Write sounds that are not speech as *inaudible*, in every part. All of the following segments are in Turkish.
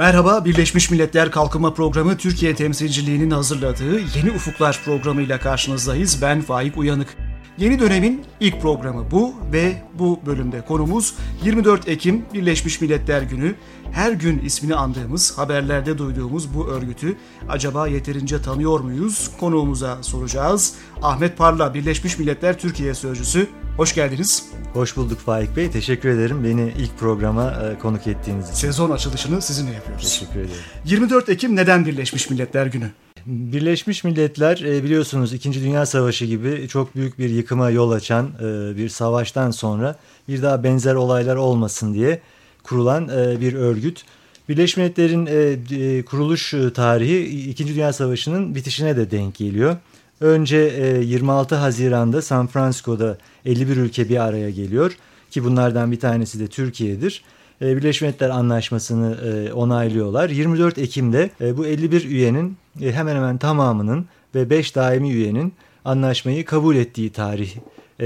Merhaba, Birleşmiş Milletler Kalkınma Programı Türkiye temsilciliğinin hazırladığı Yeni Ufuklar programıyla karşınızdayız. Ben Faik Uyanık. Yeni dönemin ilk programı bu ve bu bölümde konumuz 24 Ekim Birleşmiş Milletler Günü. Her gün ismini andığımız, haberlerde duyduğumuz bu örgütü acaba yeterince tanıyor muyuz? Konuğumuza soracağız. Ahmet Parla, Birleşmiş Milletler Türkiye Sözcüsü. Hoş geldiniz. Hoş bulduk Faik Bey. Teşekkür ederim beni ilk programa e, konuk ettiğiniz için. Sezon açılışını sizinle yapıyoruz. Teşekkür ederim. 24 Ekim neden Birleşmiş Milletler Günü? Birleşmiş Milletler e, biliyorsunuz 2. Dünya Savaşı gibi çok büyük bir yıkıma yol açan e, bir savaştan sonra bir daha benzer olaylar olmasın diye kurulan bir örgüt. Birleşmiş Milletler'in kuruluş tarihi 2. Dünya Savaşı'nın bitişine de denk geliyor. Önce 26 Haziran'da San Francisco'da 51 ülke bir araya geliyor ki bunlardan bir tanesi de Türkiye'dir. Birleşmiş Milletler Anlaşması'nı onaylıyorlar. 24 Ekim'de bu 51 üyenin hemen hemen tamamının ve 5 daimi üyenin anlaşmayı kabul ettiği tarih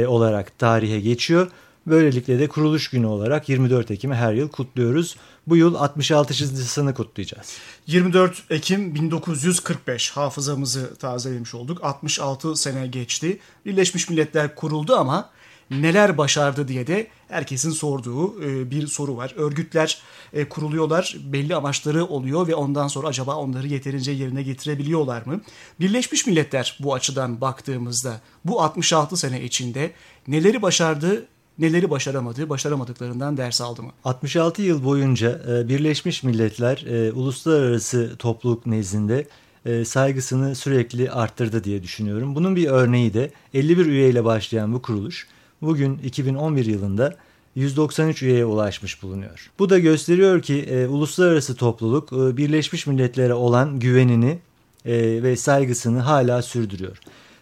olarak tarihe geçiyor. Böylelikle de kuruluş günü olarak 24 Ekim'i her yıl kutluyoruz. Bu yıl 66.sını kutlayacağız. 24 Ekim 1945 hafızamızı tazelemiş olduk. 66 sene geçti. Birleşmiş Milletler kuruldu ama neler başardı diye de herkesin sorduğu e, bir soru var. Örgütler e, kuruluyorlar, belli amaçları oluyor ve ondan sonra acaba onları yeterince yerine getirebiliyorlar mı? Birleşmiş Milletler bu açıdan baktığımızda bu 66 sene içinde neleri başardı, neleri başaramadı, başaramadıklarından ders aldı mı? 66 yıl boyunca e, Birleşmiş Milletler uluslararası topluluk nezdinde saygısını sürekli arttırdı diye düşünüyorum. Bunun bir örneği de 51 üyeyle başlayan bu kuruluş bugün 2011 yılında 193 üyeye ulaşmış bulunuyor. Bu da gösteriyor ki e, uluslararası topluluk e, Birleşmiş Milletler'e olan güvenini e, ve saygısını hala sürdürüyor.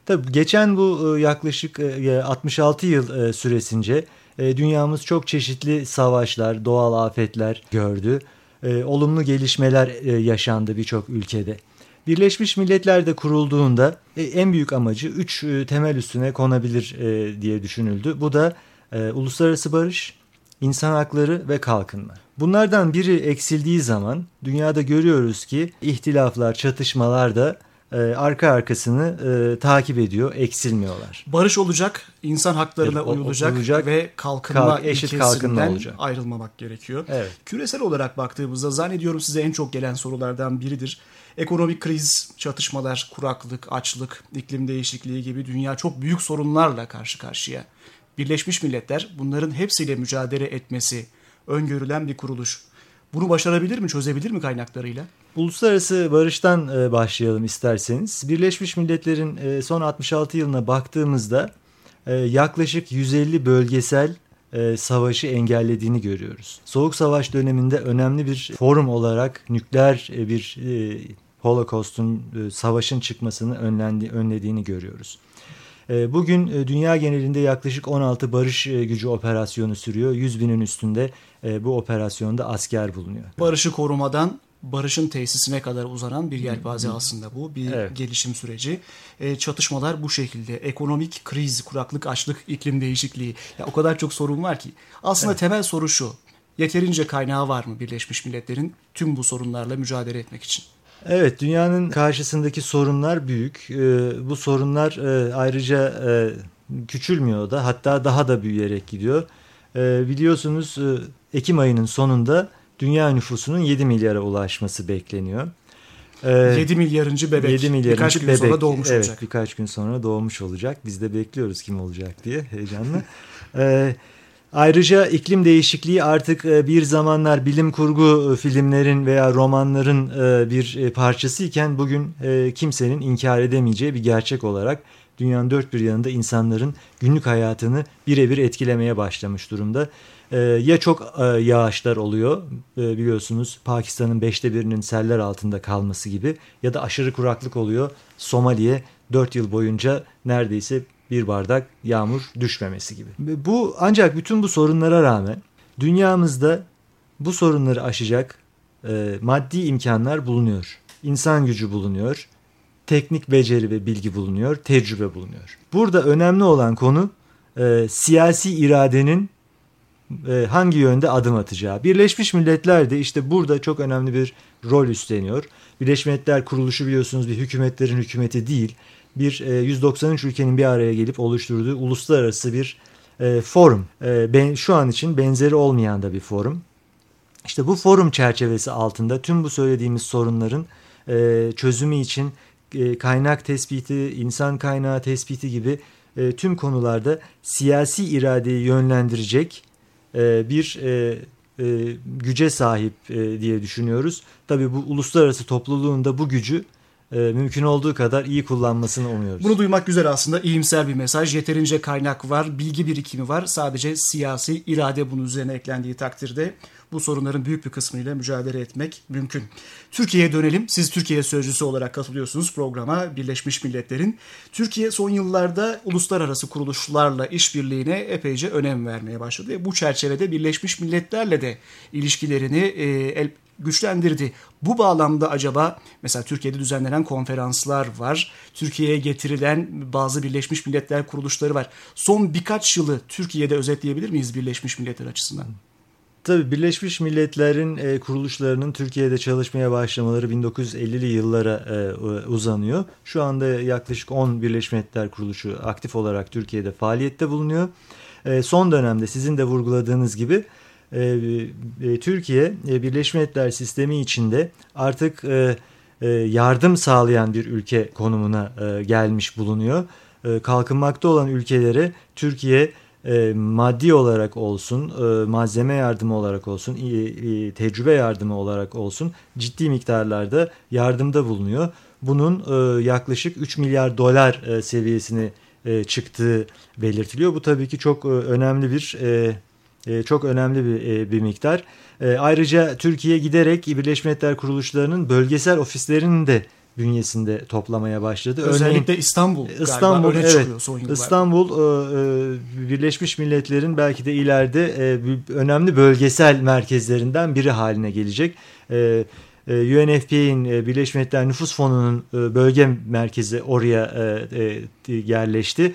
Tabi geçen bu e, yaklaşık e, 66 yıl e, süresince e, dünyamız çok çeşitli savaşlar, doğal afetler gördü. E, olumlu gelişmeler e, yaşandı birçok ülkede. Birleşmiş Milletler de kurulduğunda e, en büyük amacı üç e, temel üstüne konabilir e, diye düşünüldü. Bu da uluslararası barış, insan hakları ve kalkınma. Bunlardan biri eksildiği zaman dünyada görüyoruz ki ihtilaflar, çatışmalar da arka arkasını takip ediyor, eksilmiyorlar. Barış olacak, insan haklarına evet, uyulacak, olacak ve kalkınma kalk, eşit kalkınma olacak. ayrılmamak gerekiyor. Evet. Küresel olarak baktığımızda zannediyorum size en çok gelen sorulardan biridir. Ekonomik kriz, çatışmalar, kuraklık, açlık, iklim değişikliği gibi dünya çok büyük sorunlarla karşı karşıya. Birleşmiş Milletler bunların hepsiyle mücadele etmesi öngörülen bir kuruluş. Bunu başarabilir mi, çözebilir mi kaynaklarıyla? Uluslararası barıştan e, başlayalım isterseniz. Birleşmiş Milletler'in e, son 66 yılına baktığımızda e, yaklaşık 150 bölgesel savaşı engellediğini görüyoruz. Soğuk Savaş döneminde önemli bir forum olarak nükleer bir Holocaust'un, savaşın çıkmasını önlediğini görüyoruz. E, bugün e, dünya genelinde yaklaşık 16 barış gücü operasyonu sürüyor. 100 binin üstünde bu operasyonda asker bulunuyor. Barışı korumadan barışın tesisine kadar uzanan bir yelpaze aslında bu. Bir evet. gelişim süreci. çatışmalar bu şekilde. Ekonomik kriz, kuraklık, açlık, iklim değişikliği. Ya o kadar çok sorun var ki. Aslında evet. temel soru şu. Yeterince kaynağı var mı Birleşmiş Milletler'in tüm bu sorunlarla mücadele etmek için? Evet, dünyanın karşısındaki sorunlar büyük. E, bu sorunlar e, ayrıca e, küçülmüyor da hatta daha da büyüyerek gidiyor. E, biliyorsunuz e, Ekim ayının sonunda dünya nüfusunun 7 milyara ulaşması bekleniyor. E, 7 milyarıncı bebek 7 milyarıncı birkaç gün bebek, sonra doğmuş evet, olacak. birkaç gün sonra doğmuş olacak. Biz de bekliyoruz kim olacak diye heyecanlı. e, *laughs* Ayrıca iklim değişikliği artık e, bir zamanlar bilim kurgu e, filmlerin veya romanların e, bir parçası iken bugün kimsenin inkar edemeyeceği bir gerçek olarak dünyanın dört bir yanında insanların günlük hayatını birebir etkilemeye başlamış durumda. Ya çok yağışlar oluyor biliyorsunuz Pakistan'ın beşte birinin seller altında kalması gibi ya da aşırı kuraklık oluyor. Somali'ye dört yıl boyunca neredeyse bir bardak yağmur düşmemesi gibi. Bu ancak bütün bu sorunlara rağmen dünyamızda bu sorunları aşacak e, maddi imkanlar bulunuyor. İnsan gücü bulunuyor. Teknik beceri ve bilgi bulunuyor. Tecrübe bulunuyor. Burada önemli olan konu e, siyasi iradenin e, hangi yönde adım atacağı. Birleşmiş Milletler de işte burada çok önemli bir rol üstleniyor. Birleşmiş Milletler kuruluşu biliyorsunuz bir hükümetlerin hükümeti değil. Bir e, 193 ülkenin bir araya gelip oluşturduğu uluslararası bir e, forum. E, ben, şu an için benzeri olmayan da bir forum. İşte bu forum çerçevesi altında tüm bu söylediğimiz sorunların e, çözümü için e, kaynak tespiti, insan kaynağı tespiti gibi e, tüm konularda siyasi iradeyi yönlendirecek e, bir e, e, güce sahip e, diye düşünüyoruz. Tabii bu uluslararası topluluğun da bu gücü e, mümkün olduğu kadar iyi kullanmasını umuyoruz. Bunu duymak güzel aslında iyimser bir mesaj. Yeterince kaynak var, bilgi birikimi var. Sadece siyasi irade bunun üzerine eklendiği takdirde bu sorunların büyük bir kısmıyla mücadele etmek mümkün. Türkiye'ye dönelim. Siz Türkiye Sözcüsü olarak katılıyorsunuz programa Birleşmiş Milletler'in. Türkiye son yıllarda uluslararası kuruluşlarla işbirliğine epeyce önem vermeye başladı. Bu çerçevede Birleşmiş Milletler'le de ilişkilerini e, güçlendirdi. Bu bağlamda acaba mesela Türkiye'de düzenlenen konferanslar var. Türkiye'ye getirilen bazı Birleşmiş Milletler kuruluşları var. Son birkaç yılı Türkiye'de özetleyebilir miyiz Birleşmiş Milletler açısından? Tabii Birleşmiş Milletler'in e, kuruluşlarının Türkiye'de çalışmaya başlamaları 1950'li yıllara e, uzanıyor. Şu anda yaklaşık 10 Birleşmiş Milletler kuruluşu aktif olarak Türkiye'de faaliyette bulunuyor. E, son dönemde sizin de vurguladığınız gibi Türkiye e, Birleşmiş Milletler sistemi içinde artık e, e, yardım sağlayan bir ülke konumuna e, gelmiş bulunuyor. E, kalkınmakta olan ülkelere Türkiye e, maddi olarak olsun, e, malzeme yardımı olarak olsun, e, e, tecrübe yardımı olarak olsun ciddi miktarlarda yardımda bulunuyor. Bunun e, yaklaşık 3 milyar dolar e, seviyesine e, çıktığı belirtiliyor. Bu tabii ki çok e, önemli bir e, e, çok önemli bir, e, bir miktar. E, ayrıca Türkiye giderek Birleşmiş Milletler kuruluşlarının bölgesel ofislerini de bünyesinde toplamaya başladı. Özellikle Örneğin, İstanbul İstanbul öne evet, son yıllarda. İstanbul e, Birleşmiş Milletler'in belki de ileride önemli bölgesel merkezlerinden biri haline gelecek. UNFPA'nin Birleşmiş Milletler Nüfus Fonu'nun bölge merkezi oraya yerleşti.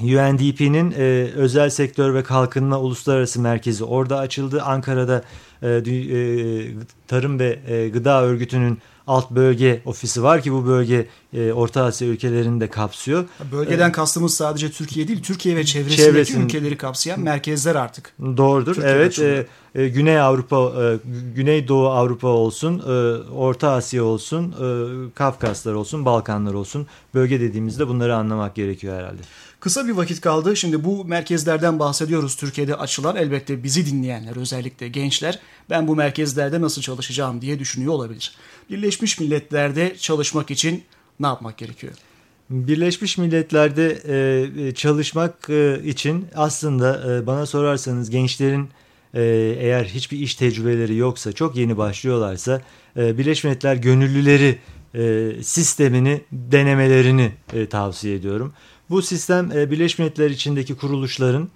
UNDP'nin e, özel sektör ve kalkınma uluslararası merkezi orada açıldı. Ankara'da Tarım ve e, Gıda Örgütü'nün alt bölge ofisi var ki bu bölge e, Orta Asya ülkelerini de kapsıyor. Bölgeden ee, kastımız sadece Türkiye değil, Türkiye ve çevresindeki çevresinin, ülkeleri kapsayan merkezler artık. Doğrudur. Türkiye evet. E, e, Güney Avrupa, e, Güneydoğu Avrupa olsun, e, Orta Asya olsun, e, Kafkaslar olsun, Balkanlar olsun. Bölge dediğimizde bunları anlamak gerekiyor herhalde. Kısa bir vakit kaldı. Şimdi bu merkezlerden bahsediyoruz. Türkiye'de açılan elbette bizi dinleyenler özellikle gençler ben bu merkezlerde nasıl çalışacağım diye düşünüyor olabilir. Birleşmiş Milletler'de çalışmak için ne yapmak gerekiyor? Birleşmiş Milletler'de e, çalışmak e, için aslında e, bana sorarsanız gençlerin e, eğer hiçbir iş tecrübeleri yoksa çok yeni başlıyorlarsa e, Birleşmiş Milletler gönüllüleri e, sistemini denemelerini e, tavsiye ediyorum. Bu sistem e, Birleşmiş Milletler içindeki kuruluşların e,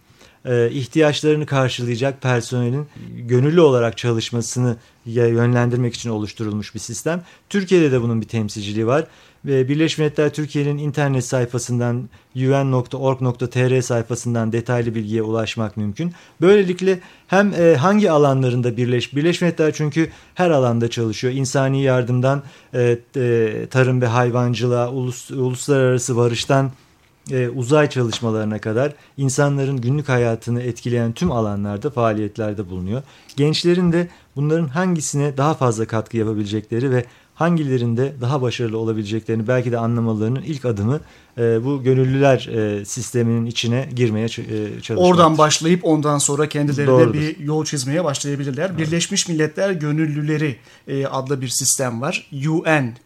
ihtiyaçlarını karşılayacak personelin gönüllü olarak çalışmasını yönlendirmek için oluşturulmuş bir sistem. Türkiye'de de bunun bir temsilciliği var. Ve Birleşmiş Milletler Türkiye'nin internet sayfasından un.org.tr sayfasından detaylı bilgiye ulaşmak mümkün. Böylelikle hem e, hangi alanlarında Birleş, Birleşmiş Milletler çünkü her alanda çalışıyor. İnsani yardımdan e, e, tarım ve hayvancılığa, ulus, uluslararası varıştan e, uzay çalışmalarına kadar insanların günlük hayatını etkileyen tüm alanlarda faaliyetlerde bulunuyor. Gençlerin de bunların hangisine daha fazla katkı yapabilecekleri ve hangilerinde daha başarılı olabileceklerini belki de anlamalarının ilk adımı e, bu gönüllüler e, sisteminin içine girmeye e, çalışmak. Oradan başlayıp ondan sonra kendilerine bir yol çizmeye başlayabilirler. Evet. Birleşmiş Milletler Gönüllüleri e, adlı bir sistem var.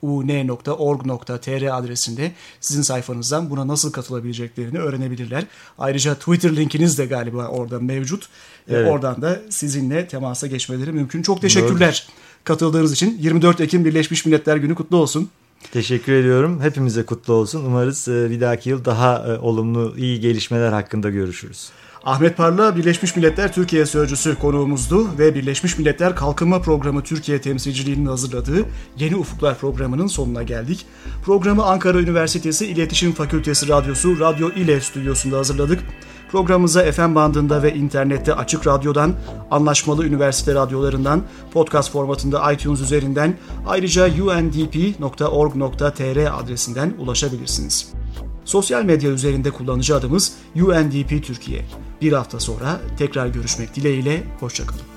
un.org.tr adresinde sizin sayfanızdan buna nasıl katılabileceklerini öğrenebilirler. Ayrıca Twitter linkiniz de galiba orada mevcut. E, evet. E, oradan da sizinle temasa geçmeleri mümkün. Çok teşekkürler. Doğru katıldığınız için. 24 Ekim Birleşmiş Milletler Günü kutlu olsun. Teşekkür ediyorum. Hepimize kutlu olsun. Umarız e, bir dahaki yıl daha e, olumlu, iyi gelişmeler hakkında görüşürüz. Ahmet Parla Birleşmiş Milletler Türkiye Sözcüsü konuğumuzdu ve Birleşmiş Milletler Kalkınma Programı Türkiye temsilciliğinin hazırladığı Yeni Ufuklar programının sonuna geldik. Programı Ankara Üniversitesi İletişim Fakültesi Radyosu Radyo İle stüdyosunda hazırladık. Programımıza FM bandında ve internette Açık Radyo'dan, anlaşmalı üniversite radyolarından, podcast formatında iTunes üzerinden, ayrıca undp.org.tr adresinden ulaşabilirsiniz. Sosyal medya üzerinde kullanıcı adımız UNDP Türkiye. Bir hafta sonra tekrar görüşmek dileğiyle, hoşçakalın.